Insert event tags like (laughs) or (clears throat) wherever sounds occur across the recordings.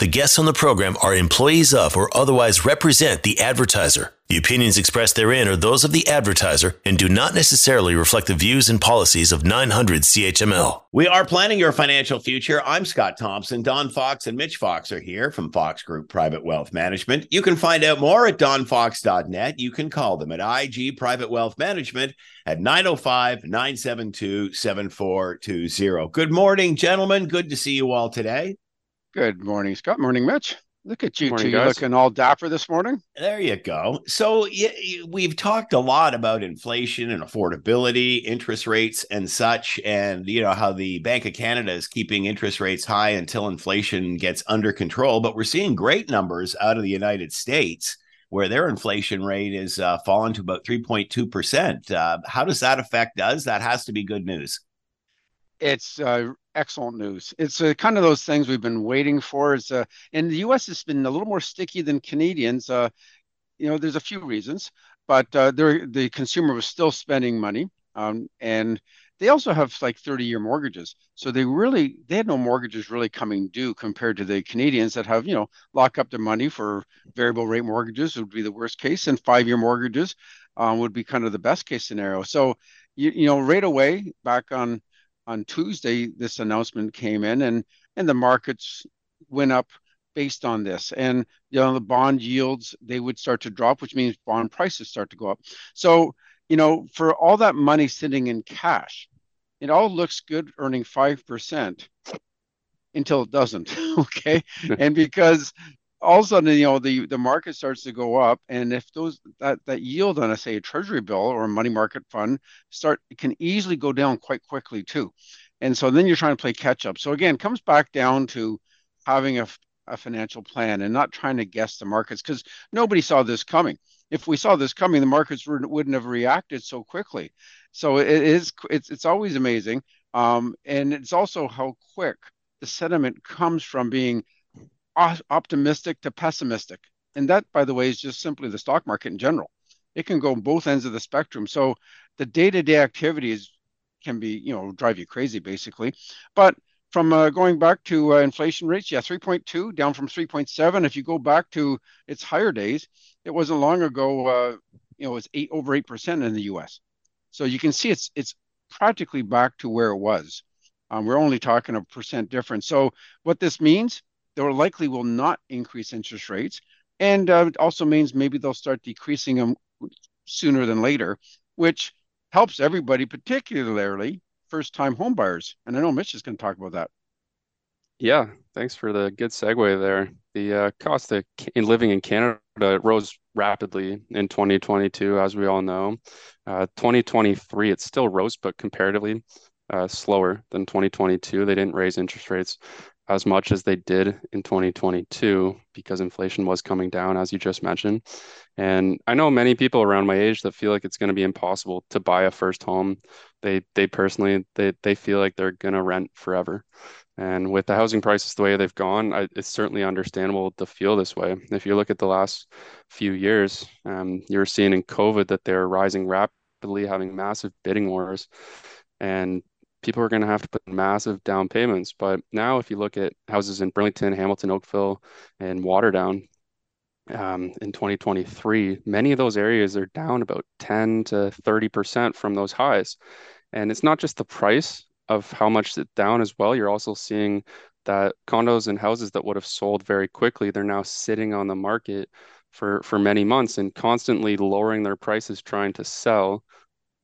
the guests on the program are employees of or otherwise represent the advertiser. The opinions expressed therein are those of the advertiser and do not necessarily reflect the views and policies of 900 CHML. We are planning your financial future. I'm Scott Thompson. Don Fox and Mitch Fox are here from Fox Group Private Wealth Management. You can find out more at donfox.net. You can call them at IG Private Wealth Management at 905 972 7420. Good morning, gentlemen. Good to see you all today. Good morning, Scott. Morning, Mitch. Look at you Morning, two looking all dapper this morning. There you go. So we've talked a lot about inflation and affordability, interest rates and such, and you know how the Bank of Canada is keeping interest rates high until inflation gets under control. But we're seeing great numbers out of the United States where their inflation rate is uh, fallen to about 3.2 percent. Uh, how does that affect us? That has to be good news. It's uh, excellent news. It's uh, kind of those things we've been waiting for. Is uh, and the U.S. has been a little more sticky than Canadians. Uh, you know, there's a few reasons, but uh, the consumer was still spending money, um, and they also have like 30-year mortgages. So they really they had no mortgages really coming due compared to the Canadians that have you know lock up their money for variable rate mortgages would be the worst case, and five-year mortgages um, would be kind of the best case scenario. So you you know right away back on on Tuesday, this announcement came in and and the markets went up based on this. And you know, the bond yields they would start to drop, which means bond prices start to go up. So, you know, for all that money sitting in cash, it all looks good earning 5% until it doesn't. (laughs) Okay. and because all of a sudden, you know, the, the market starts to go up. And if those that, that yield on a say a treasury bill or a money market fund start can easily go down quite quickly too. And so then you're trying to play catch up. So again, comes back down to having a, a financial plan and not trying to guess the markets because nobody saw this coming. If we saw this coming, the markets wouldn't have reacted so quickly. So it is it's it's always amazing. Um, and it's also how quick the sentiment comes from being optimistic to pessimistic. And that, by the way, is just simply the stock market in general. It can go both ends of the spectrum. So the day-to-day activities can be, you know, drive you crazy basically. But from uh, going back to uh, inflation rates, yeah, 3.2 down from 3.7. If you go back to its higher days, it wasn't long ago, uh, you know, it was eight over 8% in the US. So you can see it's it's practically back to where it was. Um, we're only talking a percent difference. So what this means, they likely will not increase interest rates, and uh, it also means maybe they'll start decreasing them sooner than later, which helps everybody, particularly first-time homebuyers. And I know Mitch is going to talk about that. Yeah, thanks for the good segue there. The uh, cost of in living in Canada rose rapidly in 2022, as we all know. Uh, 2023, it still rose, but comparatively uh, slower than 2022. They didn't raise interest rates as much as they did in 2022 because inflation was coming down, as you just mentioned. And I know many people around my age that feel like it's going to be impossible to buy a first home. They they personally they they feel like they're going to rent forever. And with the housing prices the way they've gone, I, it's certainly understandable to feel this way. If you look at the last few years, um, you're seeing in COVID that they're rising rapidly, having massive bidding wars, and people are going to have to put massive down payments. But now, if you look at houses in Burlington, Hamilton, Oakville, and Waterdown, um, in 2023, many of those areas are down about 10 to 30% from those highs. And it's not just the price of how much it's down as well. You're also seeing that condos and houses that would have sold very quickly, they're now sitting on the market for for many months and constantly lowering their prices trying to sell.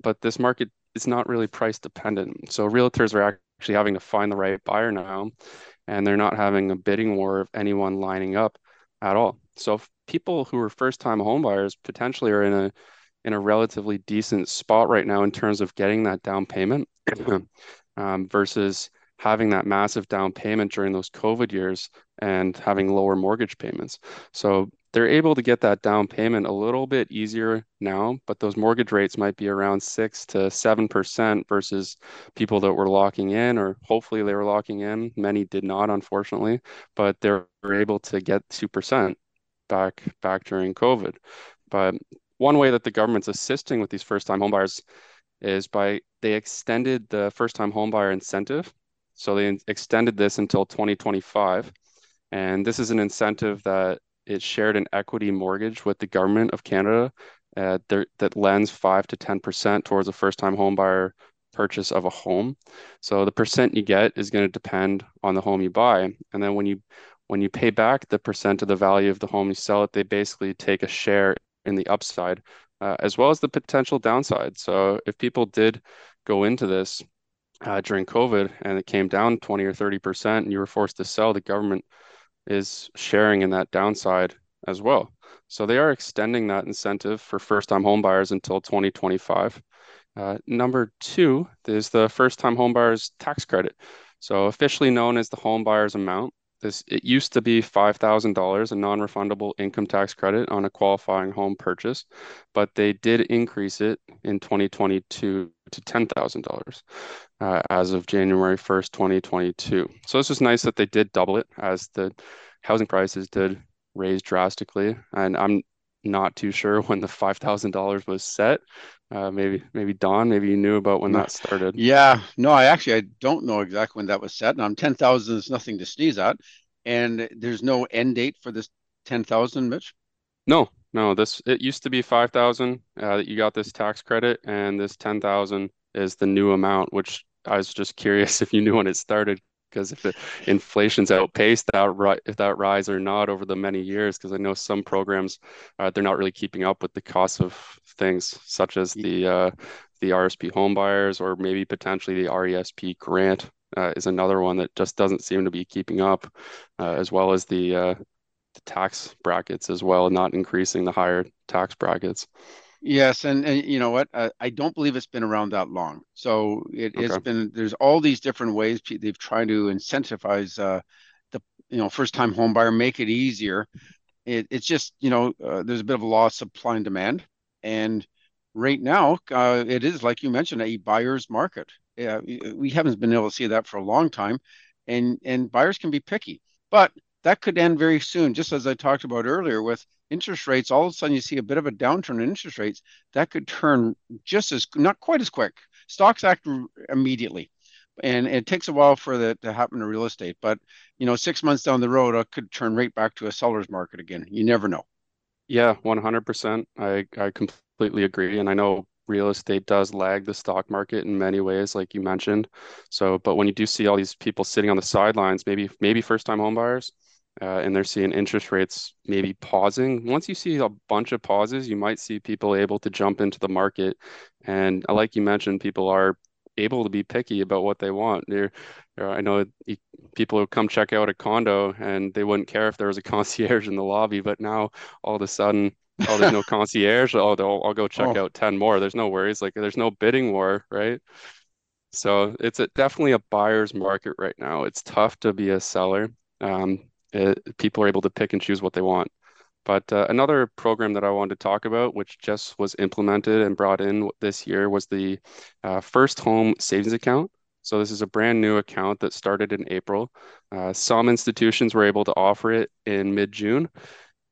But this market is not really price dependent. So realtors are actually having to find the right buyer now, and they're not having a bidding war of anyone lining up at all. So people who are first-time home buyers potentially are in a in a relatively decent spot right now in terms of getting that down payment (clears throat) um, versus having that massive down payment during those COVID years and having lower mortgage payments. So they're able to get that down payment a little bit easier now, but those mortgage rates might be around six to seven percent versus people that were locking in, or hopefully they were locking in. Many did not, unfortunately, but they were able to get two percent back back during COVID. But one way that the government's assisting with these first-time homebuyers is by they extended the first-time homebuyer incentive So they extended this until 2025. And this is an incentive that it shared an equity mortgage with the government of Canada uh, there, that lends 5 to 10% towards a first time home buyer purchase of a home. So the percent you get is going to depend on the home you buy. And then when you when you pay back the percent of the value of the home you sell it, they basically take a share in the upside uh, as well as the potential downside. So if people did go into this uh, during COVID and it came down 20 or 30% and you were forced to sell, the government is sharing in that downside as well. So they are extending that incentive for first time homebuyers until 2025. Uh, number two is the first time homebuyers tax credit. So officially known as the home buyer's amount. This it used to be five thousand dollars, a non-refundable income tax credit on a qualifying home purchase, but they did increase it in 2022 to ten thousand uh, dollars as of January 1st, 2022. So this is nice that they did double it as the housing prices did raise drastically, and I'm not too sure when the five thousand dollars was set. Uh, maybe maybe Don, maybe you knew about when that started. Yeah, no, I actually I don't know exactly when that was set. And I'm ten thousand is nothing to sneeze at, and there's no end date for this ten thousand, Mitch. No, no. This it used to be five thousand uh, that you got this tax credit, and this ten thousand is the new amount. Which I was just curious (laughs) if you knew when it started because if the inflation's outpaced that if that rise or not over the many years because i know some programs uh, they're not really keeping up with the cost of things such as the uh, the rsp home buyers or maybe potentially the resp grant uh, is another one that just doesn't seem to be keeping up uh, as well as the, uh, the tax brackets as well not increasing the higher tax brackets Yes, and, and you know what? Uh, I don't believe it's been around that long. So it, okay. has been. There's all these different ways they've tried to incentivize uh, the you know first time home buyer, make it easier. It, it's just you know uh, there's a bit of a law of supply and demand, and right now uh, it is like you mentioned a buyer's market. Yeah, we haven't been able to see that for a long time, and and buyers can be picky, but that could end very soon. Just as I talked about earlier with interest rates, all of a sudden you see a bit of a downturn in interest rates, that could turn just as not quite as quick. Stocks act immediately. And it takes a while for that to happen to real estate. But you know, six months down the road, it could turn right back to a seller's market again. You never know. Yeah, 100%. I, I completely agree. And I know real estate does lag the stock market in many ways, like you mentioned. So, but when you do see all these people sitting on the sidelines, maybe maybe first time homebuyers, uh, and they're seeing interest rates maybe pausing. Once you see a bunch of pauses, you might see people able to jump into the market. And uh, like you mentioned, people are able to be picky about what they want. They're, I know people who come check out a condo and they wouldn't care if there was a (laughs) concierge in the lobby, but now all of a sudden, oh, there's no (laughs) concierge. Oh, I'll go check oh. out 10 more. There's no worries. Like there's no bidding war, right? So it's a, definitely a buyer's market right now. It's tough to be a seller. Um, it, uh, people are able to pick and choose what they want. But uh, another program that I wanted to talk about, which just was implemented and brought in this year, was the uh, First Home Savings Account. So this is a brand new account that started in April. Uh, some institutions were able to offer it in mid-June,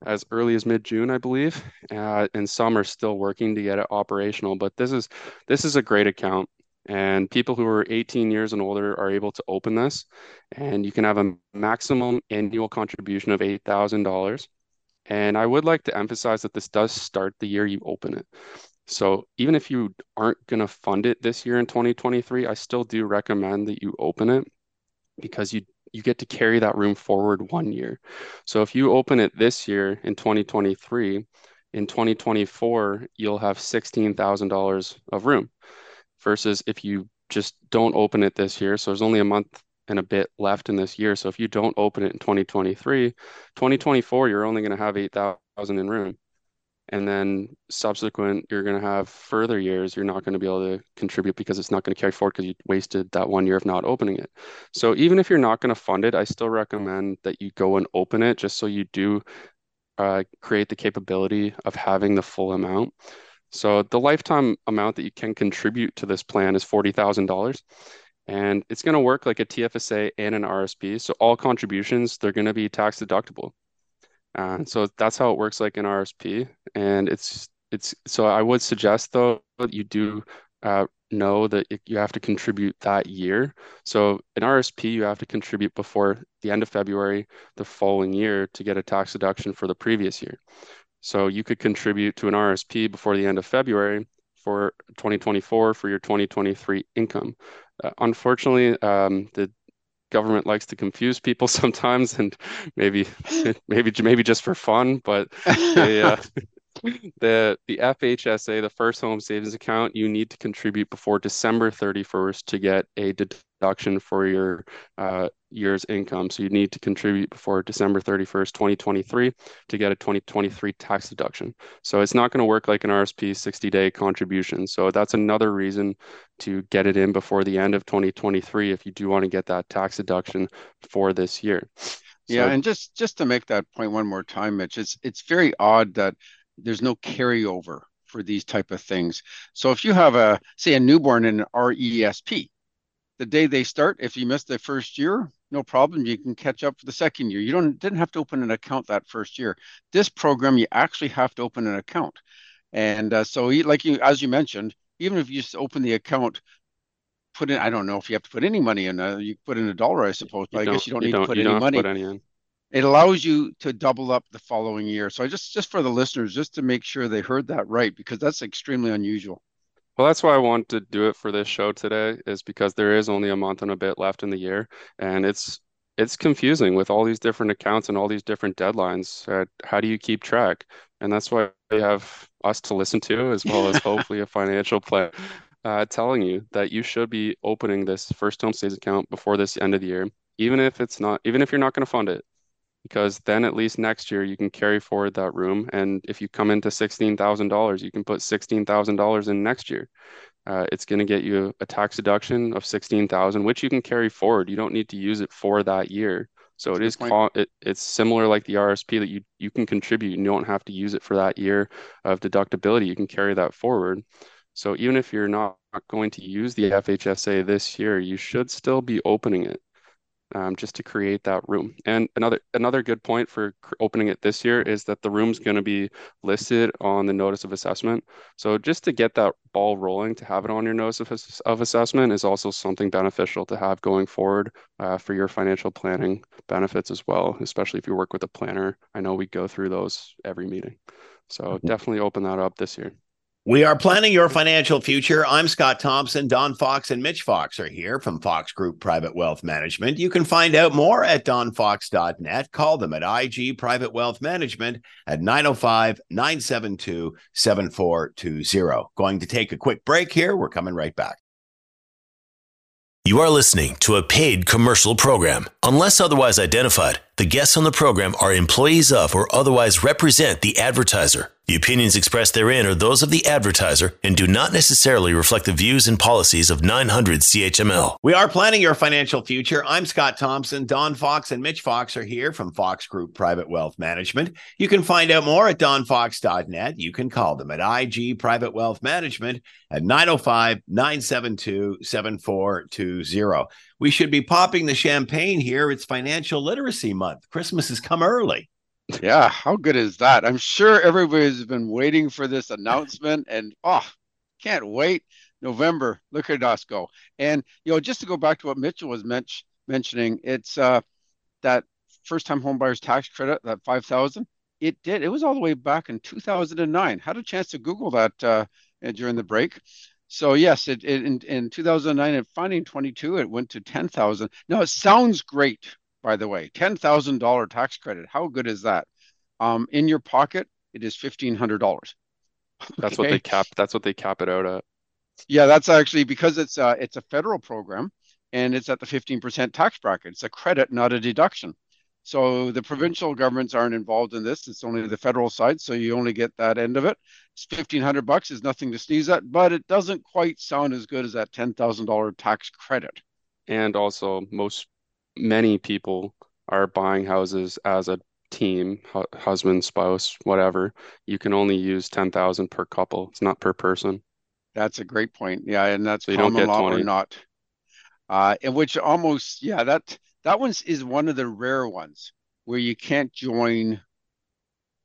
as early as mid-June, I believe, uh, and some are still working to get it operational. But this is this is a great account. And people who are 18 years and older are able to open this, and you can have a maximum annual contribution of $8,000. And I would like to emphasize that this does start the year you open it. So even if you aren't going to fund it this year in 2023, I still do recommend that you open it because you you get to carry that room forward one year. So if you open it this year in 2023, in 2024 you'll have $16,000 of room versus if you just don't open it this year. So there's only a month and a bit left in this year. So if you don't open it in 2023, 2024, you're only going to have 8,000 in room. And then subsequent, you're going to have further years, you're not going to be able to contribute because it's not going to carry forward because you wasted that one year of not opening it. So even if you're not going to fund it, I still recommend that you go and open it just so you do uh, create the capability of having the full amount. So the lifetime amount that you can contribute to this plan is $40,000 and it's going to work like a TFSA and an RSP. So all contributions, they're going to be tax deductible. Uh, so that's how it works like an RSP. And it's, it's, so I would suggest though, that you do uh, know that you have to contribute that year. So an RSP, you have to contribute before the end of February the following year to get a tax deduction for the previous year. So you could contribute to an RSP before the end of February for 2024 for your 2023 income. Uh, unfortunately, um, the government likes to confuse people (laughs) sometimes, and maybe (laughs) maybe maybe just for fun, but (laughs) they, uh, the the FHSA, the first home savings account, you need to contribute before December 31st to get a deduction for your uh, year's income. So you need to contribute before December 31st, 2023 to get a 2023 tax deduction. So it's not going to work like an RSP 60 day contribution. So that's another reason to get it in before the end of 2023 if you do want to get that tax deduction for this year. So, yeah, and just just to make that point one more time, Mitch, it's it's very odd that there's no carryover for these type of things. So if you have a say a newborn in an RESP, the day they start, if you miss the first year, no problem. You can catch up for the second year. You don't didn't have to open an account that first year. This program, you actually have to open an account, and uh, so like you as you mentioned, even if you just open the account, put in I don't know if you have to put any money in. Uh, you put in a dollar, I suppose, but I guess you don't you need don't, to put any money. Put any it allows you to double up the following year. So I just just for the listeners, just to make sure they heard that right, because that's extremely unusual. Well, that's why I want to do it for this show today, is because there is only a month and a bit left in the year, and it's it's confusing with all these different accounts and all these different deadlines. Uh, how do you keep track? And that's why we have us to listen to, as well as (laughs) hopefully a financial plan, uh, telling you that you should be opening this first home savings account before this end of the year, even if it's not, even if you're not going to fund it because then at least next year you can carry forward that room. And if you come into $16,000, you can put $16,000 in next year. Uh, it's going to get you a tax deduction of 16,000, which you can carry forward. You don't need to use it for that year. So That's it is call, it, it's similar like the RSP that you you can contribute and you don't have to use it for that year of deductibility. You can carry that forward. So even if you're not going to use the FHSA this year, you should still be opening it um, just to create that room. And another another good point for opening it this year is that the room's going to be listed on the notice of assessment. So just to get that ball rolling, to have it on your notice of, of assessment is also something beneficial to have going forward uh, for your financial planning benefits as well, especially if you work with a planner. I know we go through those every meeting. So mm-hmm. definitely open that up this year. We are planning your financial future. I'm Scott Thompson. Don Fox and Mitch Fox are here from Fox Group Private Wealth Management. You can find out more at donfox.net. Call them at IG Private Wealth Management at 905 972 7420. Going to take a quick break here. We're coming right back. You are listening to a paid commercial program. Unless otherwise identified, the guests on the program are employees of or otherwise represent the advertiser. The opinions expressed therein are those of the advertiser and do not necessarily reflect the views and policies of 900 CHML. We are planning your financial future. I'm Scott Thompson. Don Fox and Mitch Fox are here from Fox Group Private Wealth Management. You can find out more at donfox.net. You can call them at IG Private Wealth Management at 905 972 7420. We should be popping the champagne here. It's financial literacy month. Christmas has come early. Yeah, how good is that? I'm sure everybody's been waiting for this announcement and oh, can't wait. November, look at us go. And you know, just to go back to what Mitchell was men- mentioning, it's uh that first time homebuyers tax credit, that 5000 it did. It was all the way back in 2009. Had a chance to Google that uh, during the break. So yes, it, it in, in 2009 and in 22 it went to 10,000. Now it sounds great by the way. $10,000 tax credit. How good is that? Um, in your pocket, it is $1,500. Okay? That's what they cap. That's what they cap it out at. Yeah, that's actually because it's a, it's a federal program and it's at the 15% tax bracket. It's a credit, not a deduction. So the provincial governments aren't involved in this. It's only the federal side, so you only get that end of it. It's fifteen hundred bucks is nothing to sneeze at, but it doesn't quite sound as good as that ten thousand dollar tax credit. And also, most many people are buying houses as a team, hu- husband, spouse, whatever. You can only use 10,000 per couple. It's not per person. That's a great point. Yeah, and that's so you common law 20. or not. Uh, in which almost, yeah, that that one is one of the rare ones where you can't join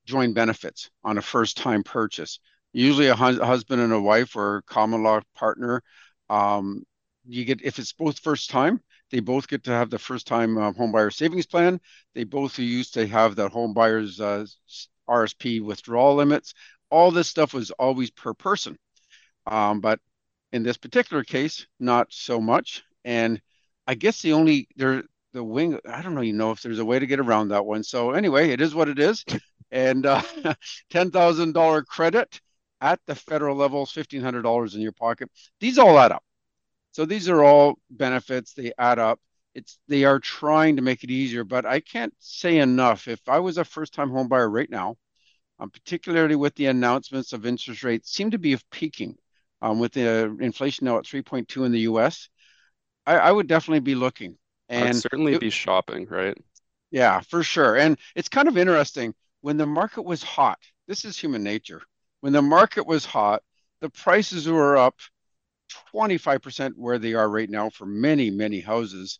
join benefits on a first time purchase. Usually, a husband and a wife or common law partner Um, you get if it's both first time, they both get to have the first time uh, home buyer savings plan. They both used to have the home buyers uh, RSP withdrawal limits. All this stuff was always per person, um, but in this particular case, not so much. And I guess the only there the wing I don't even know if there's a way to get around that one. So anyway, it is what it is. (laughs) And uh, (laughs) ten thousand dollar credit at the federal level is fifteen hundred dollars in your pocket. These all add up. So these are all benefits. They add up. It's they are trying to make it easier, but I can't say enough. If I was a first-time home buyer right now, um, particularly with the announcements of interest rates seem to be peaking, um, with the inflation now at 3.2 in the U.S., I, I would definitely be looking. And I'd certainly it, be shopping, right? Yeah, for sure. And it's kind of interesting when the market was hot. This is human nature. When the market was hot, the prices were up 25% where they are right now for many, many houses.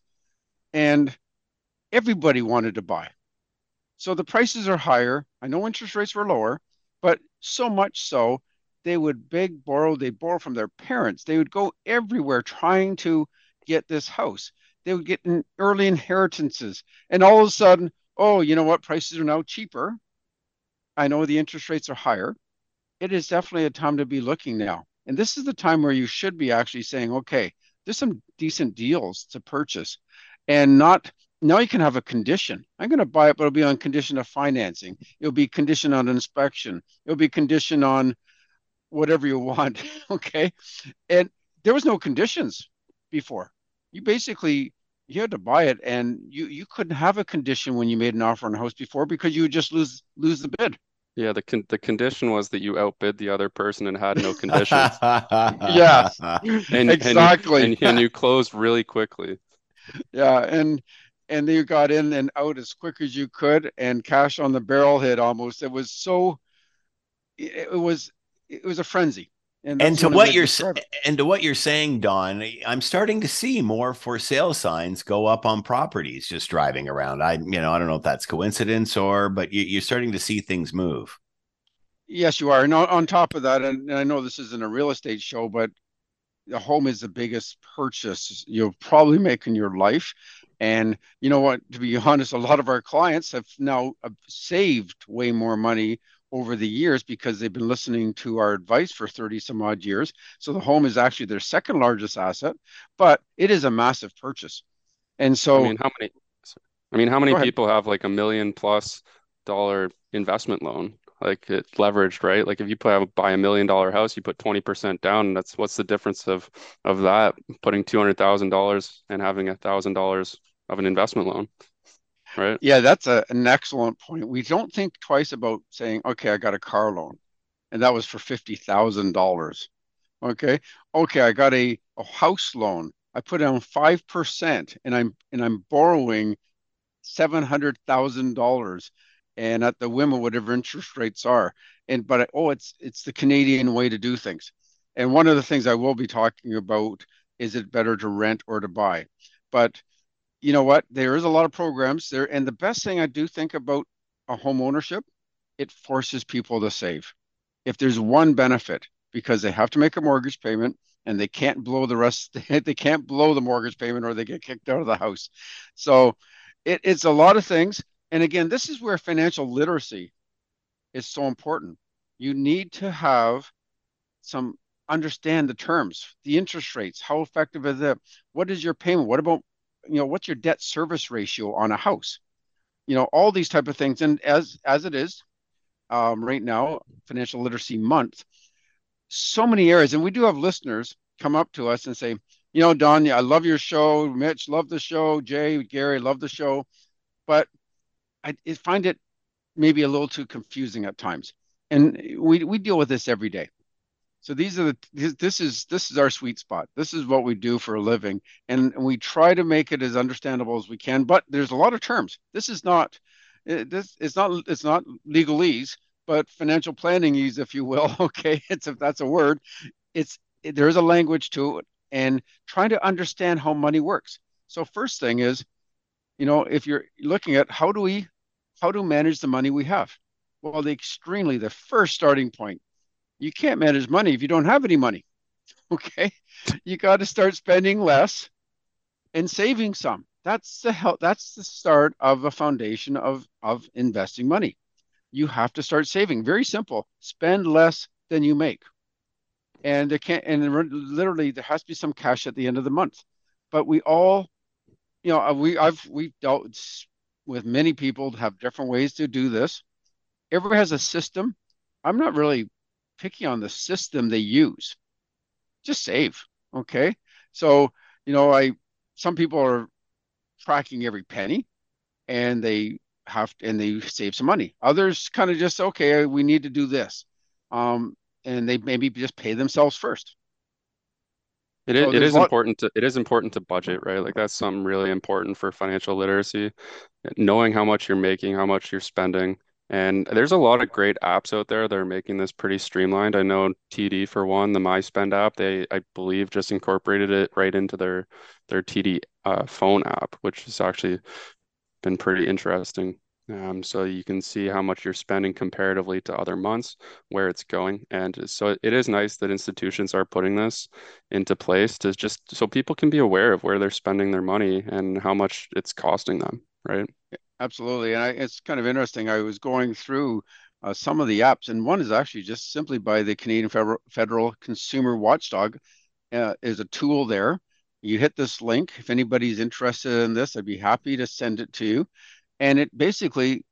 And everybody wanted to buy. So the prices are higher. I know interest rates were lower, but so much so they would beg, borrow, they borrow from their parents. They would go everywhere trying to get this house. They would get in early inheritances. And all of a sudden, oh, you know what? Prices are now cheaper. I know the interest rates are higher. It is definitely a time to be looking now. And this is the time where you should be actually saying, okay, there's some decent deals to purchase and not now you can have a condition. I'm going to buy it, but it'll be on condition of financing. It'll be condition on inspection. It'll be condition on whatever you want. (laughs) okay. And there was no conditions before. You basically you had to buy it and you you couldn't have a condition when you made an offer on a house before because you would just lose lose the bid. Yeah, the con- the condition was that you outbid the other person and had no conditions. (laughs) yeah, and, exactly. And, and, and you closed really quickly. Yeah, and and you got in and out as quick as you could, and cash on the barrel hit almost. It was so. It, was it was a frenzy. And, and to what you're and to what you're saying, Don, I'm starting to see more for sale signs go up on properties just driving around. I you know I don't know if that's coincidence or, but you, are starting to see things move. Yes, you are. And on top of that, and I know this isn't a real estate show, but the home is the biggest purchase you'll probably make in your life. And you know what? To be honest, a lot of our clients have now saved way more money over the years because they've been listening to our advice for 30 some odd years. So the home is actually their second largest asset, but it is a massive purchase. And so I mean how many I mean how many people have like a million plus dollar investment loan? Like it's leveraged, right? Like if you put buy a million dollar house, you put 20% down. That's what's the difference of of that putting two hundred thousand dollars and having a thousand dollars of an investment loan right. Yeah that's a, an excellent point. We don't think twice about saying okay i got a car loan and that was for $50000 okay? Okay i got a, a house loan. I put down 5% and i'm and i'm borrowing $700000 and at the whim of whatever interest rates are. And but oh it's it's the canadian way to do things. And one of the things i will be talking about is it better to rent or to buy? But you know what? There is a lot of programs there, and the best thing I do think about a home ownership, it forces people to save. If there's one benefit, because they have to make a mortgage payment and they can't blow the rest, (laughs) they can't blow the mortgage payment or they get kicked out of the house. So it, it's a lot of things. And again, this is where financial literacy is so important. You need to have some understand the terms, the interest rates, how effective is it? What is your payment? What about you know what's your debt service ratio on a house? You know all these type of things. And as as it is um, right now financial literacy month so many areas and we do have listeners come up to us and say you know don i love your show. Mitch love the show. Jay gary love the show. But i find it maybe a little too confusing at times. And we, we deal with this every day so these are the this is this is our sweet spot. This is what we do for a living, and we try to make it as understandable as we can. But there's a lot of terms. This is not eh, this it's not it's not legalese, but financial planning ease, if you will. (laughs) Okay, it's if that's a word. It's there is a language to it, and trying to understand how money works. So first thing is, you know, if you're looking at how do we how to manage the money we have. Well, the extremely the first starting point you can't manage money if you don't have any money. (laughs) Okay. You got to start spending less and saving some. That's the help. That's the start of a foundation of, of investing money. You have to start saving. Very simple. Spend less than you make. And there can't, and literally there has to be some cash at the end of the month. But we all, you know, we I've we've dealt with many people have different ways to do this. Everybody has a system. I'm not really picky on the system they use. Just save. Okay. So, you know, I some people are tracking every penny and they have and they save some money. Others kind of just okay, we need to do this. Um, and they maybe just pay themselves first. It is, so it is lot... important to it is important to budget, right? Like that's something really important for financial literacy. Knowing how much you're making, how much you're spending. And there's a lot of great apps out there that are making this pretty streamlined. I know TD for one, the MySpend app, they I believe just incorporated it right into their their TD uh, phone app, which has actually been pretty interesting. Um, so you can see how much you're spending comparatively to other months, where it's going. And so it is nice that institutions are putting this into place to just so people can be aware of where they're spending their money and how much it's costing them, right? Absolutely. And I, it's kind of interesting. I was going through uh, some of the apps, and one is actually just simply by the Canadian Federal, Federal Consumer Watchdog. Uh, is a tool there. You hit this link. If anybody's interested in this, I'd be happy to send it to you and it basically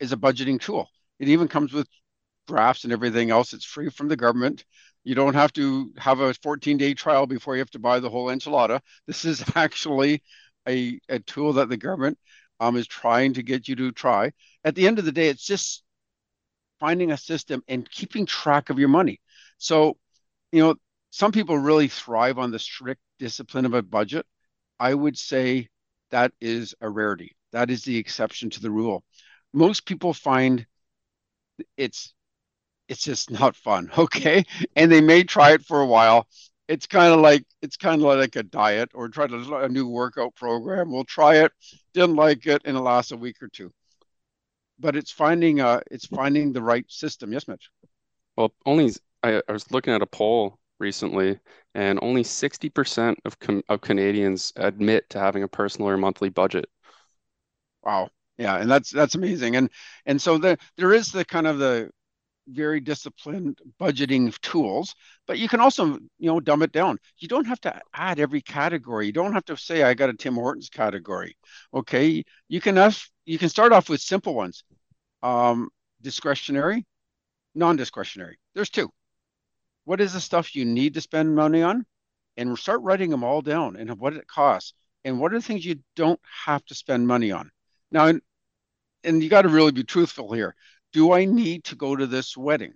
is a budgeting tool. It even comes with drafts and everything else. It's free from the government. You don't have to have a 14 day trial before you have to buy the whole enchilada. This is (laughs) actually a, a tool that the government um, is trying to get you to try. At the end of the day, it's just finding a system and keeping track of your money. So, you know, some people really thrive on the strict discipline of a budget. I would say that is a rarity. That is the exception to the rule. Most people find it's it's just not fun, (laughs) okay? And they may try it for a while. It's kind of like it's kind of like a diet or try to a new workout program. We'll try it, didn't like it, and it lasts a week or two. But it's finding uh it's finding the right system. Yes, Mitch. Well, only I, I was looking at a poll recently, and only 60% of, of Canadians admit to having a personal or monthly budget. Wow. Yeah, and that's that's amazing. And and so the, there is the kind of the very disciplined budgeting tools, but you can also, you know, dumb it down. You don't have to add every category. You don't have to say I got a Tim Hortons category. Okay, you can ask, you can start off with simple ones. Um, discretionary, non-discretionary. There's two. What is the stuff you need to spend money on? And start writing them all down and what it costs. And what are the things you don't have to spend money on? Now, and you got to really be truthful here. Do I need to go to this wedding?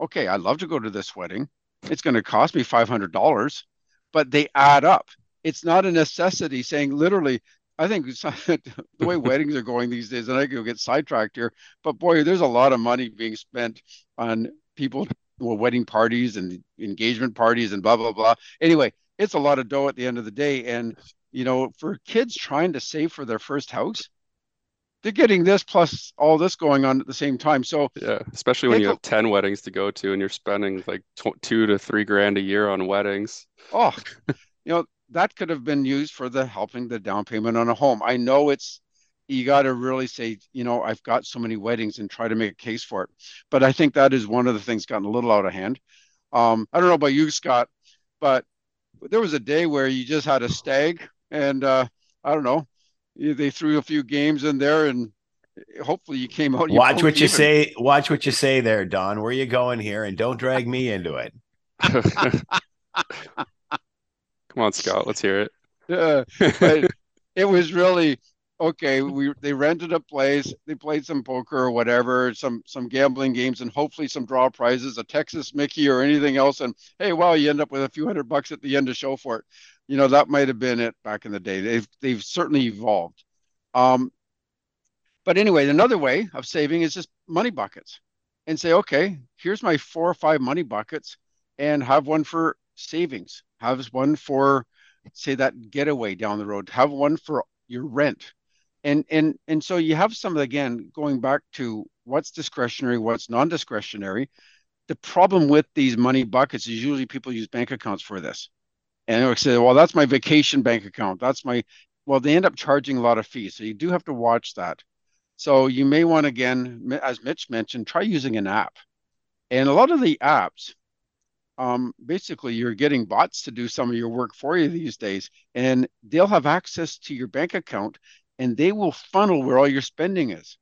Okay, I'd love to go to this wedding. It's going to cost me $500, but they add up. It's not a necessity saying literally, I think (laughs) the way weddings are going these days, and I could get sidetracked here, but boy, there's a lot of money being spent on people, well, wedding parties and engagement parties and blah, blah, blah. Anyway, it's a lot of dough at the end of the day. And, you know, for kids trying to save for their first house, they're getting this plus all this going on at the same time. So yeah, especially when you have ten weddings to go to and you're spending like tw- two to three grand a year on weddings. Oh, you know that could have been used for the helping the down payment on a home. I know it's you got to really say, you know, I've got so many weddings and try to make a case for it. But I think that is one of the things gotten a little out of hand. Um, I don't know about you, Scott, but there was a day where you just had a stag, and uh, I don't know, they threw a few games in there and hopefully you came out. You watch what even. you say. Watch what you say there, Don. Where you going here? And don't drag me into it. (laughs) Come on, Scott. Let's hear it. (laughs) Yeah, it was really okay. We they rented a place. They played some poker or whatever, some some gambling games, and hopefully some draw prizes, a Texas Mickey or anything else. And hey, wow, you end up with a few hundred bucks at the end to show for it you know that might have been it back in the day. They've they've certainly evolved. Um, but anyway, another way of saving is just money buckets, and say, okay, here's my four or five money buckets, and have one for savings, have one for say that getaway down the road, have one for your rent, and and and so you have some again going back to what's discretionary, what's non-discretionary. the problem with these money buckets is usually people use bank accounts for this. And they say, well, that's my vacation bank account. That's my, well, they end up charging a lot of fees. So you do have to watch that. So you may want, again, as Mitch mentioned, try using an app. And a lot of the apps, um, basically you're getting bots to do some of your work for you these days, and they'll have access to your bank account and they will funnel where all your spending is.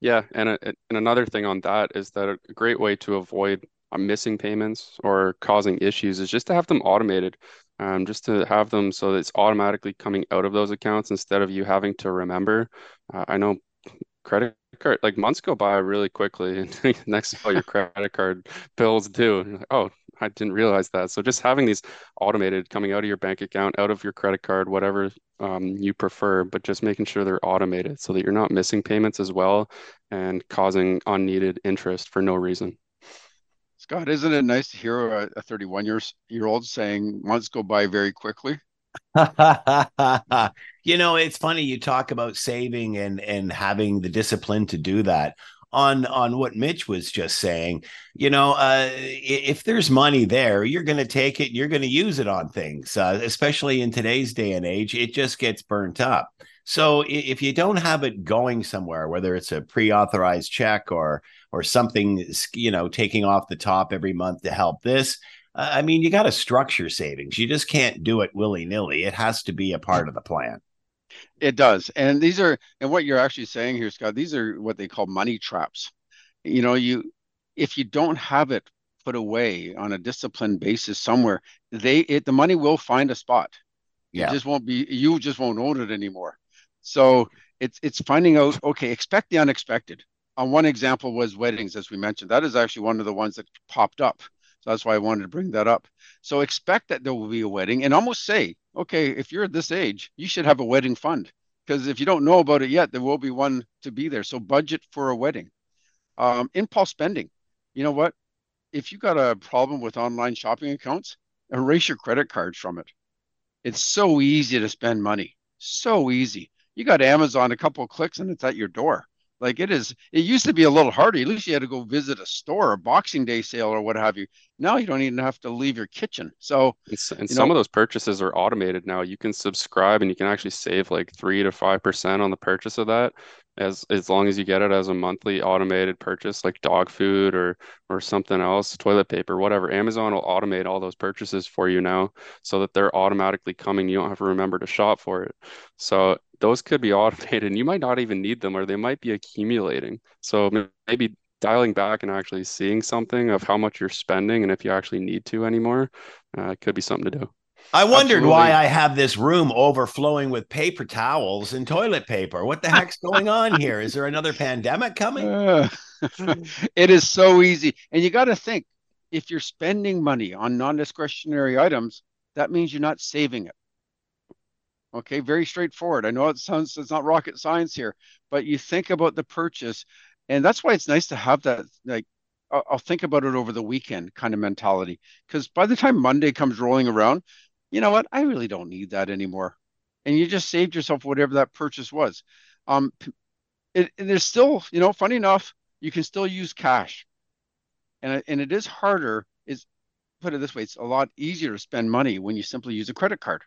Yeah, and a, and another thing on that is that a great way to avoid uh, missing payments or causing issues is just to have them automated. Um, just to have them so that it's automatically coming out of those accounts instead of you having to remember. Uh, I know credit card like months go by really quickly, (laughs) and next all your credit card bills due. Like, oh, I didn't realize that. So just having these automated coming out of your bank account, out of your credit card, whatever um, you prefer, but just making sure they're automated so that you're not missing payments as well and causing unneeded interest for no reason. Scott, isn't it nice to hear a, a 31 years year old saying months go by very quickly? (laughs) you know, it's funny you talk about saving and and having the discipline to do that on on what Mitch was just saying. You know, uh, if there's money there, you're going to take it. You're going to use it on things, uh, especially in today's day and age. It just gets burnt up. So if you don't have it going somewhere, whether it's a pre-authorized check or or something, you know, taking off the top every month to help this, uh, I mean, you got to structure savings. You just can't do it willy nilly. It has to be a part of the plan. It does. And these are, and what you're actually saying here, Scott, these are what they call money traps. You know, you, if you don't have it put away on a disciplined basis somewhere, they, it, the money will find a spot. Yeah. It just won't be, you just won't own it anymore. So it's, it's finding out, okay, expect the unexpected. Uh, one example was weddings, as we mentioned. That is actually one of the ones that popped up. So that's why I wanted to bring that up. So expect that there will be a wedding and almost say, okay, if you're at this age, you should have a wedding fund. Because if you don't know about it yet, there will be one to be there. So budget for a wedding. Um, impulse spending. You know what? If you got a problem with online shopping accounts, erase your credit cards from it. It's so easy to spend money. So easy. You got Amazon, a couple clicks, and it's at your door. Like it is, it used to be a little harder. At least you had to go visit a store, a Boxing Day sale, or what have you. Now you don't even have to leave your kitchen. So, and some know, of those purchases are automated now. You can subscribe and you can actually save like three to five percent on the purchase of that, as as long as you get it as a monthly automated purchase, like dog food or or something else, toilet paper, whatever. Amazon will automate all those purchases for you now, so that they're automatically coming. You don't have to remember to shop for it. So those could be (laughs) automated and you might not even need them or they might be accumulating. So maybe dialing back and actually seeing something of how much you're spending and if you actually need to anymore uh, could be something to do. I wondered Absolutely. why I have this room overflowing with paper towels and toilet paper. What the heck's going on here? Is there another pandemic coming? Uh, (laughs) it is so easy. And you got to think if you're spending money on non discretionary items, that means you're not saving it. Okay, very straightforward. I know it sounds it's not rocket science here, but you think about the purchase, and that's why it's nice to have that like I'll, I'll think about it over the weekend kind of mentality. Because by the time Monday comes rolling around, you know what? I really don't need that anymore, and you just saved yourself whatever that purchase was. Um, it, and there's still, you know, funny enough, you can still use cash, and and it is harder. Is put it this way, it's a lot easier to spend money when you simply use a credit card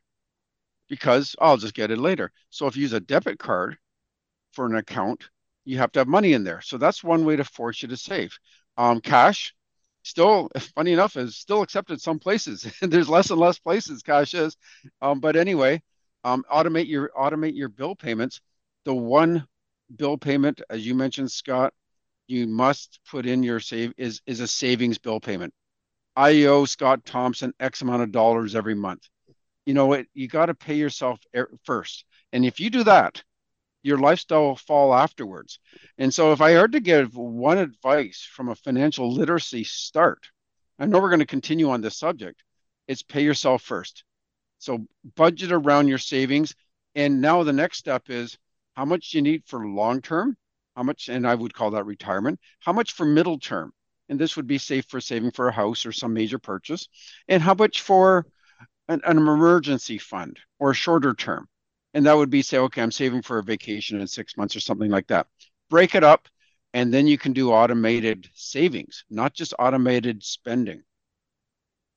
because I'll just get it later. So if you use a debit card for an account, you have to have money in there. So that's one way to force you to save. Um, cash, still, funny enough, is still accepted some places. (laughs) There's less and less places cash is. Um, but anyway, um, automate your automate your bill payments. The one bill payment, as you mentioned, Scott, you must put in your save is is a savings bill payment. I owe Scott Thompson X amount of dollars every month you know what you got to pay yourself first and if you do that your lifestyle will fall afterwards. And so if i had to give one advice from a financial literacy start i know we're going to continue on this subject it's pay yourself first. So budget around your savings. And now the next step is how much you need for long term? How much and i would call that retirement. How much for middle term? And this would be safe for saving for a house or some major purchase. And how much for an, an emergency fund or shorter term. And that would be say, okay, I'm saving for a vacation in six months or something like that. Break it up. and then you can do automated savings, not just automated spending.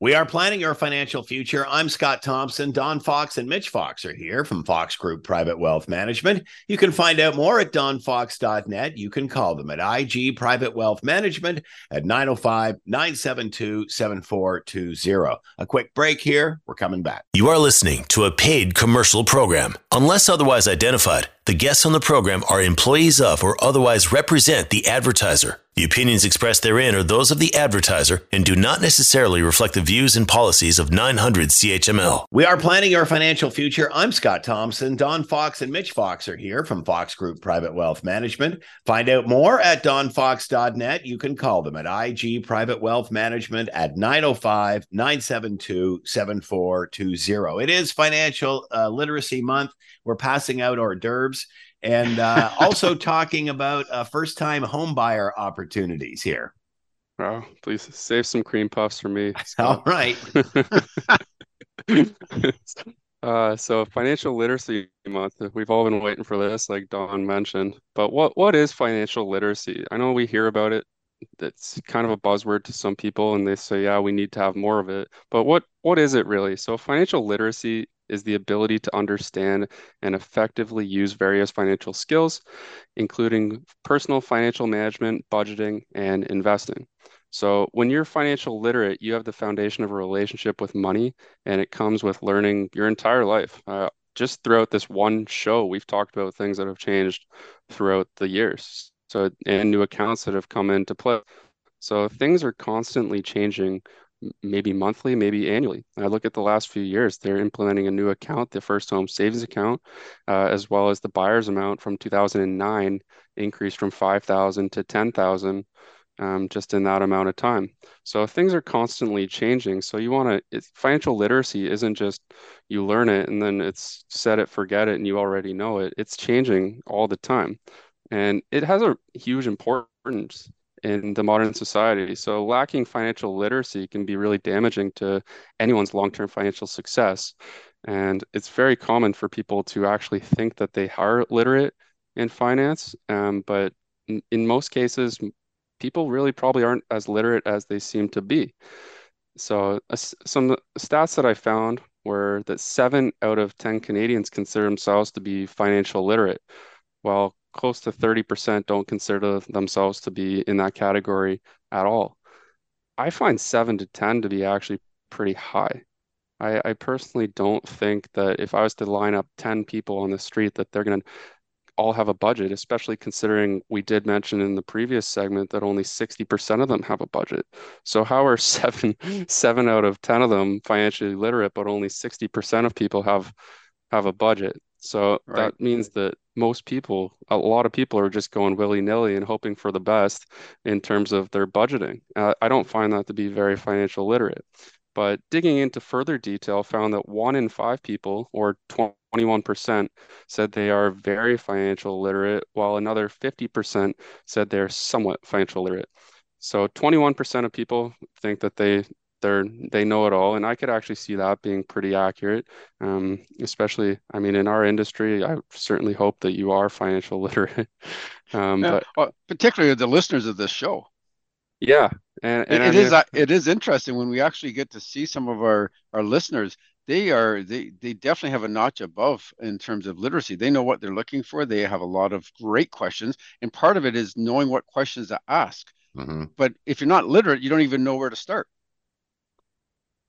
We are planning your financial future. I'm Scott Thompson. Don Fox and Mitch Fox are here from Fox Group Private Wealth Management. You can find out more at donfox.net. You can call them at IG Private Wealth Management at 905 972 7420. A quick break here. We're coming back. You are listening to a paid commercial program. Unless otherwise identified, the guests on the program are employees of or otherwise represent the advertiser. The opinions expressed therein are those of the advertiser and do not necessarily reflect the views and policies of 900 CHML. We are planning your financial future. I'm Scott Thompson. Don Fox and Mitch Fox are here from Fox Group Private Wealth Management. Find out more at donfox.net. You can call them at IG Private Wealth Management at 905 972 7420. It is Financial uh, Literacy Month. We're passing out hors d'oeuvres and uh, (laughs) also talking about uh, first time home buyer opportunities here. Oh, please save some cream puffs for me. (laughs) All right. (laughs) uh, so financial literacy month. We've all been waiting for this, like Don mentioned. But what what is financial literacy? I know we hear about it. It's kind of a buzzword to some people, and they say, "Yeah, we need to have more of it." But what what is it really? So financial literacy is the ability to understand and effectively use various financial skills, including personal financial management, budgeting, and investing. So, when you're financial literate, you have the foundation of a relationship with money, and it comes with learning your entire life. Uh, just throughout this one show, we've talked about things that have changed throughout the years. So, and new accounts that have come into play. So, things are constantly changing maybe monthly, maybe annually. I look at the last few years, they're implementing a new account, the first home savings account, uh, as well as the buyer's amount from 2009 increased from 5,000 to 10,000 um, just in that amount of time. So things are constantly changing. So you want to, financial literacy isn't just you learn it and then it's set it, forget it, and you already know it. It's changing all the time. And it has a huge importance in the modern society. So lacking financial literacy can be really damaging to anyone's long-term financial success. And it's very common for people to actually think that they are literate in finance, um, but in, in most cases, people really probably aren't as literate as they seem to be. So uh, some stats that I found were that seven out of 10 Canadians consider themselves to be financial literate, while close to 30% don't consider themselves to be in that category at all. I find seven to 10 to be actually pretty high. I, I personally don't think that if I was to line up 10 people on the street that they're going to all have a budget, especially considering we did mention in the previous segment that only 60% of them have a budget. So how are (laughs) seven seven out of 10 of them financially literate, but only 60% of people have have a budget? So right. that means that most people, a lot of people are just going willy nilly and hoping for the best in terms of their budgeting. Uh, I don't find that to be very financial literate. But digging into further detail, found that one in five people, or 21%, said they are very financial literate, while another 50% said they're somewhat financial literate. So 21% of people think that they they're they know it all and i could actually see that being pretty accurate. Um, especially i mean in our industry i certainly hope that you are financial (laughs) literate. Um, yeah, but well, particularly the listeners of this show. Yeah and, and it, it mean, is, uh, it is interesting when we actually get to see some of our our listeners they are they they definitely have a notch above in terms of literacy. They know what they're looking for. They have a lot of great questions and part of it is knowing what questions to ask. Mm-hmm. but if you're not literate you don't even know where to start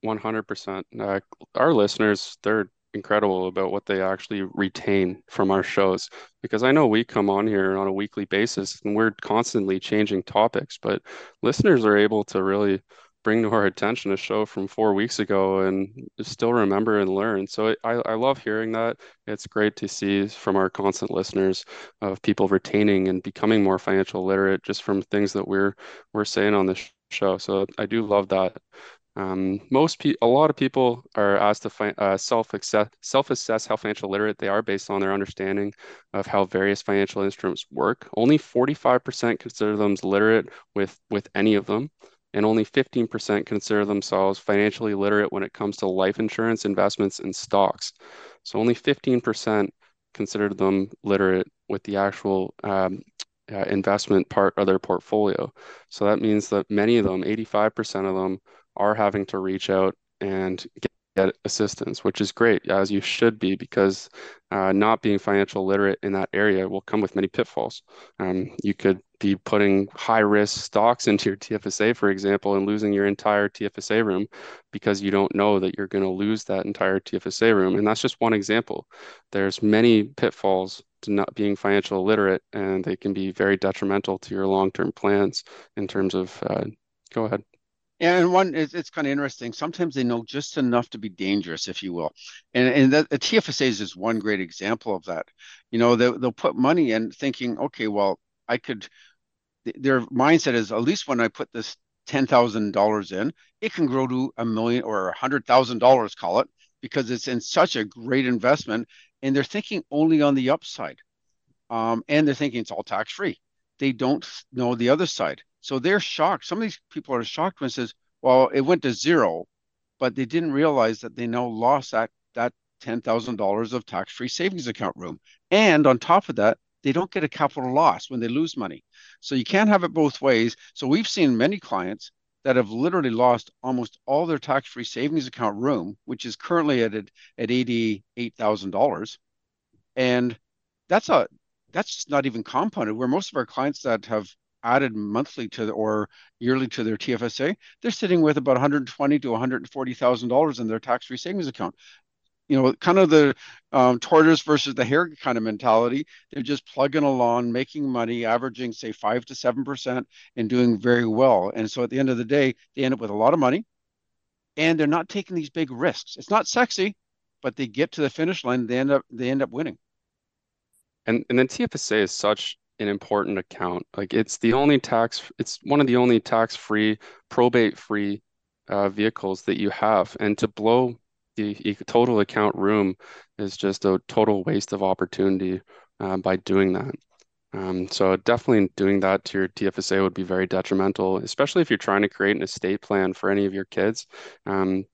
100%. Uh, our listeners, they're incredible about what they actually retain from our shows because I know we come on here on a weekly basis and we're constantly changing topics, but listeners are able to really bring to our attention a show from four weeks ago and still remember and learn. So I, I love hearing that. It's great to see from our constant listeners of people retaining and becoming more financial literate just from things that we're we're saying on the show. So I do love that. Um, most pe- a lot of people are asked to fi- uh, self assess how financial literate they are based on their understanding of how various financial instruments work. Only 45% consider them literate with with any of them, and only 15% consider themselves financially literate when it comes to life insurance, investments, and stocks. So only 15% consider them literate with the actual um, uh, investment part of their portfolio. So that means that many of them, 85% of them, are having to reach out and get, get assistance, which is great, as you should be, because uh, not being financial literate in that area will come with many pitfalls. Um, you could be putting high risk stocks into your TFSA, for example, and losing your entire TFSA room because you don't know that you're going to lose that entire TFSA room. And that's just one example. There's many pitfalls to not being financial literate, and they can be very detrimental to your long term plans in terms of. Uh, go ahead. And one it's, it's kind of interesting. Sometimes they know just enough to be dangerous, if you will, and and that, the TFSA is just one great example of that. You know, they, they'll put money in, thinking, okay, well, I could. Their mindset is at least when I put this ten thousand dollars in, it can grow to a million or a hundred thousand dollars, call it, because it's in such a great investment, and they're thinking only on the upside, um, and they're thinking it's all tax free. They don't know the other side so they're shocked. Some of these people are shocked when it says, well, it went to zero, but they didn't realize that they now lost that that $10,000 of tax-free savings account room. And on top of that, they don't get a capital loss when they lose money. So you can't have it both ways. So we've seen many clients that have literally lost almost all their tax-free savings account room, which is currently at at $88,000. And that's a that's just not even compounded. Where most of our clients that have added monthly to the, or yearly to their TFSA, they're sitting with about 120 to 140 thousand dollars in their tax-free savings account. You know, kind of the um, tortoise versus the hare kind of mentality. They're just plugging along, making money, averaging say five to seven percent, and doing very well. And so at the end of the day, they end up with a lot of money, and they're not taking these big risks. It's not sexy, but they get to the finish line. They end up they end up winning. And and then TFSA is such an important account. Like it's the only tax, it's one of the only tax-free, probate-free uh, vehicles that you have. And to blow the total account room is just a total waste of opportunity uh, by doing that. Um, so definitely doing that to your TFSA would be very detrimental, especially if you're trying to create an estate plan for any of your kids. Um,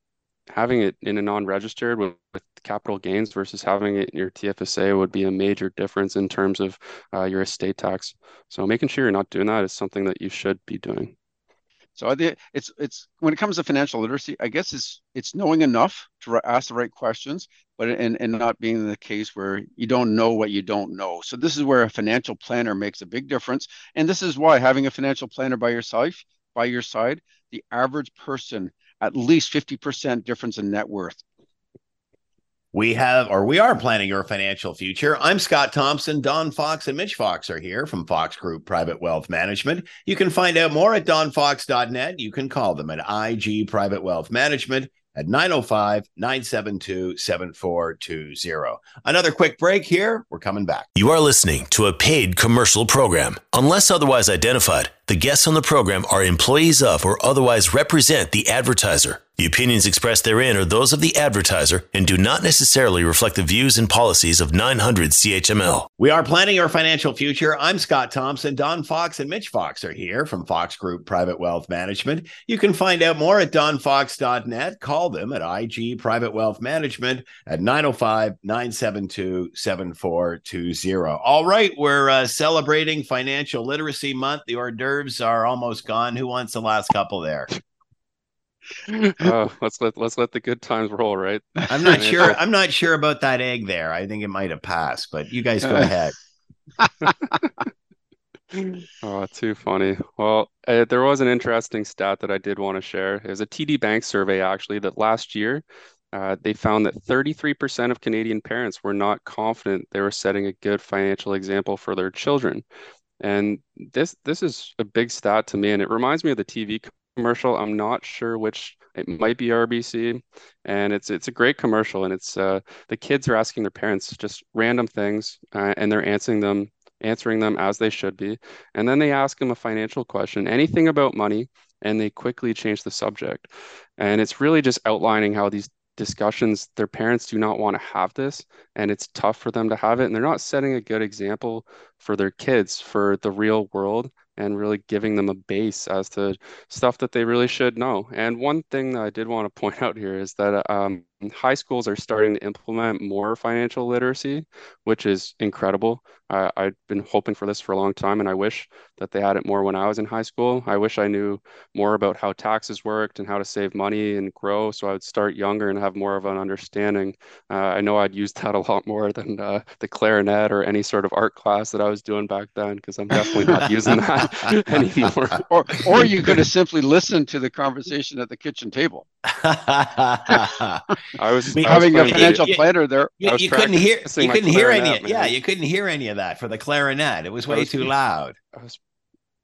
having it in a non-registered with, with, capital gains versus having it in your TFSA would be a major difference in terms of uh, your estate tax. So making sure you're not doing that is something that you should be doing. So I think it's it's when it comes to financial literacy, I guess it's it's knowing enough to ask the right questions, but and and not being the case where you don't know what you don't know. So this is where a financial planner makes a big difference, and this is why having a financial planner by your side by your side, the average person at least 50% difference in net worth. We have, or we are planning your financial future. I'm Scott Thompson. Don Fox and Mitch Fox are here from Fox Group Private Wealth Management. You can find out more at donfox.net. You can call them at IG Private Wealth Management at 905 972 7420. Another quick break here. We're coming back. You are listening to a paid commercial program. Unless otherwise identified, the guests on the program are employees of or otherwise represent the advertiser. The opinions expressed therein are those of the advertiser and do not necessarily reflect the views and policies of 900 CHML. We are planning your financial future. I'm Scott Thompson. Don Fox and Mitch Fox are here from Fox Group Private Wealth Management. You can find out more at donfox.net. Call them at IG Private Wealth Management at 905 972 7420. All right, we're uh, celebrating Financial Literacy Month. The hors d'oeuvres are almost gone. Who wants the last couple there? Uh, (laughs) let's let let's let the good times roll, right? I'm not (laughs) sure. I'm not sure about that egg there. I think it might have passed, but you guys go (laughs) ahead. oh, too funny. Well, uh, there was an interesting stat that I did want to share. It was a TD Bank survey actually that last year uh, they found that 33% of Canadian parents were not confident they were setting a good financial example for their children. And this this is a big stat to me, and it reminds me of the TV commercial. I'm not sure which. It might be RBC, and it's it's a great commercial, and it's uh, the kids are asking their parents just random things, uh, and they're answering them answering them as they should be, and then they ask them a financial question, anything about money, and they quickly change the subject, and it's really just outlining how these discussions their parents do not want to have this and it's tough for them to have it and they're not setting a good example for their kids for the real world and really giving them a base as to stuff that they really should know. And one thing that I did want to (laughs) point out here is that um, high schools are starting to implement more financial literacy, which is incredible. Uh, I've been hoping for this for a long time, and I wish that they had it more when I was in high school. I wish I knew more about how taxes worked and how to save money and grow, so I would start younger and have more of an understanding. Uh, I know I'd use (laughs) that a lot more than uh, the clarinet or any sort of art class that I was doing back then, because I'm definitely not using (laughs) that (laughs) anymore. Or, or you could have simply listened to the conversation at the kitchen table. (laughs) I was having a financial you, planner there. You, you couldn't hear. You couldn't hear any. Yeah, you couldn't hear any of that for the clarinet. It was way was, too loud. I was,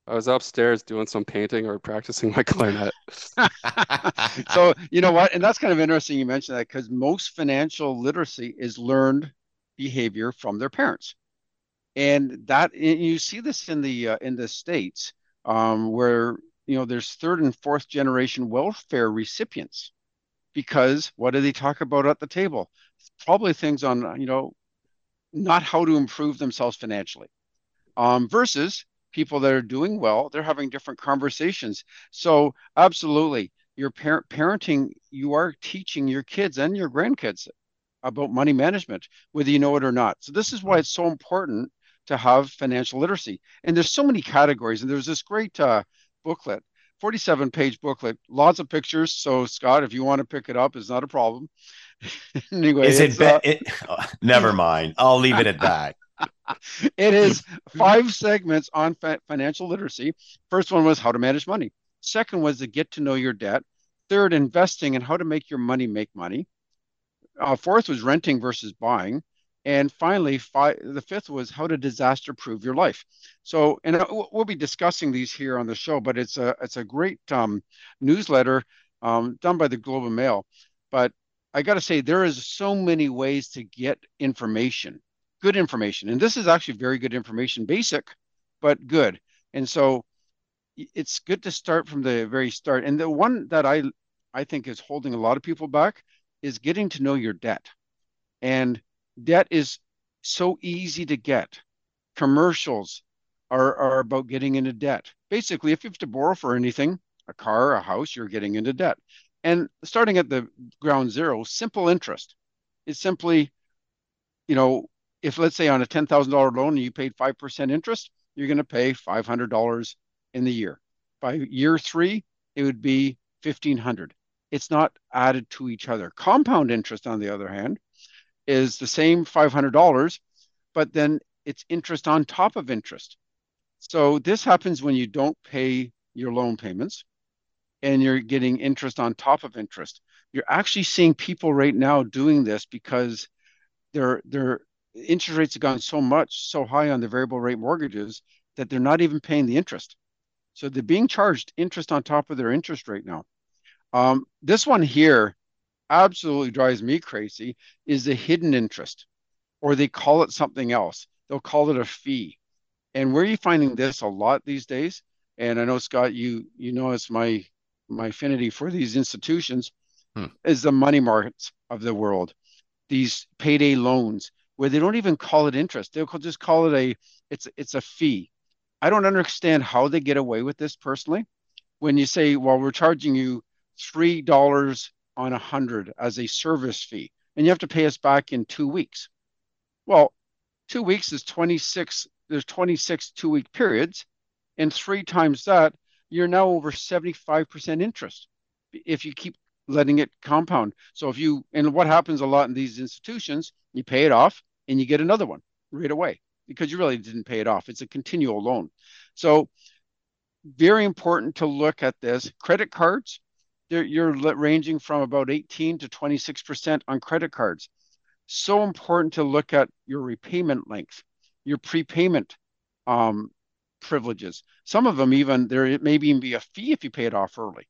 I was upstairs doing some painting or practicing my clarinet. (laughs) so you know what, and that's kind of interesting. You mentioned that because most financial literacy is learned behavior from their parents, and that and you see this in the uh, in the states um, where you know there's third and fourth generation welfare recipients because what do they talk about at the table? Probably things on, you know, not how to improve themselves financially. Um, versus people that are doing well, they're having different conversations. So absolutely, your parent parenting, you are teaching your kids and your grandkids about money management, whether you know it or not. So this is why it's so important to have financial literacy. And there's so many categories. And there's this great uh, booklet 47 page booklet, lots of pictures. So, Scott, if you want to pick it up, it's not a problem. (laughs) anyway, is it, be- uh, it oh, (laughs) never mind. I'll leave it at that. (laughs) it is five segments on fa- financial literacy. First one was how to manage money. Second was to get to know your debt. Third, investing and how to make your money make money. Uh, fourth was renting versus buying. And finally, five, the fifth was how to disaster proof your life. So, and uh, we'll be discussing these here on the show, but it's a it's a great um, newsletter um, done by the Globe and Mail. But I got to say, there is so many ways to get information, good information, and this is actually very good information, basic, but good. And so, it's good to start from the very start. And the one that I I think is holding a lot of people back is getting to know your debt. And debt is so easy to get. Commercials are, are about getting into debt. Basically, if you have to borrow for anything, a car, a house, you're getting into debt. And starting at the ground zero, simple interest is simply, you know, if let's say on a $10,000 loan you paid 5% interest, you're going to pay $500 in the year. By year three, it would be 1500 It's not added to each other. Compound interest, on the other hand, is the same $500, but then it's interest on top of interest. So this happens when you don't pay your loan payments and you're getting interest on top of interest. You're actually seeing people right now doing this because their their interest rates have gone so much so high on the variable rate mortgages that they're not even paying the interest. So they're being charged interest on top of their interest rate now. Um, this one here absolutely drives me crazy is the hidden interest, or they call it something else. They'll call it a fee. And where are you finding this a lot these days? And I know Scott, you you know it's my my affinity for these institutions hmm. is the Money Marts of the world, these payday loans where they don't even call it interest. They'll just call it a it's it's a fee. I don't understand how they get away with this personally. When you say, well, we're charging you three dollars on a hundred as a service fee, and you have to pay us back in two weeks. Well, two weeks is 26, there's 26 two week periods, and three times that, you're now over 75% interest if you keep letting it compound. So if you, and what happens a lot in these institutions, you pay it off and you get another one right away because you really didn't pay it off. It's a continual loan. So very important to look at this. Credit cards, you're ranging from about 18 to 26% on credit cards. So important to look at your repayment length, your prepayment um, privileges. Some of them even there may even be a fee if you pay it off early,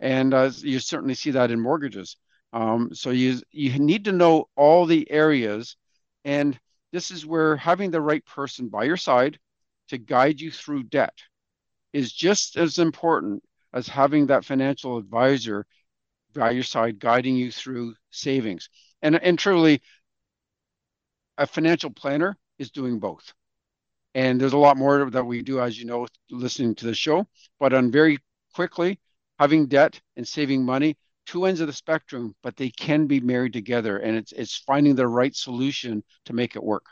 and uh, you certainly see that in mortgages. Um, so you you need to know all the areas, and this is where having the right person by your side to guide you through debt is just as important as having that financial advisor by your side guiding you through savings. And, and truly, a financial planner is doing both. And there's a lot more that we do, as you know, listening to the show. But on very quickly, having debt and saving money, two ends of the spectrum, but they can be married together. And it's it's finding the right solution to make it work.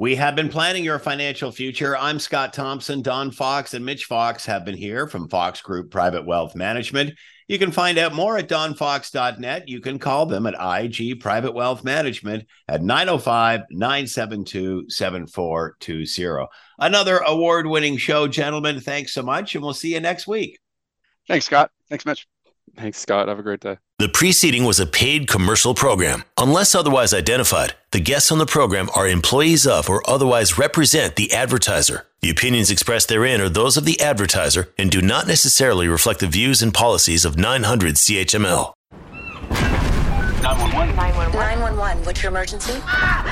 We have been planning your financial future. I'm Scott Thompson. Don Fox and Mitch Fox have been here from Fox Group Private Wealth Management. You can find out more at donfox.net. You can call them at IG Private Wealth Management at 905 972 7420. Another award winning show, gentlemen. Thanks so much, and we'll see you next week. Thanks, Scott. Thanks, Mitch. Thanks, Scott. Have a great day. The preceding was a paid commercial program. Unless otherwise identified, the guests on the program are employees of or otherwise represent the advertiser. The opinions expressed therein are those of the advertiser and do not necessarily reflect the views and policies of 900 CHML. 911. 911, 911. what's your emergency? Ah,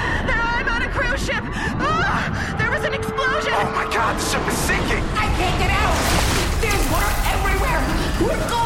I'm on a cruise ship. Ah, there was an explosion. Oh my god, the ship is sinking. I can't get out. There's water everywhere. We're going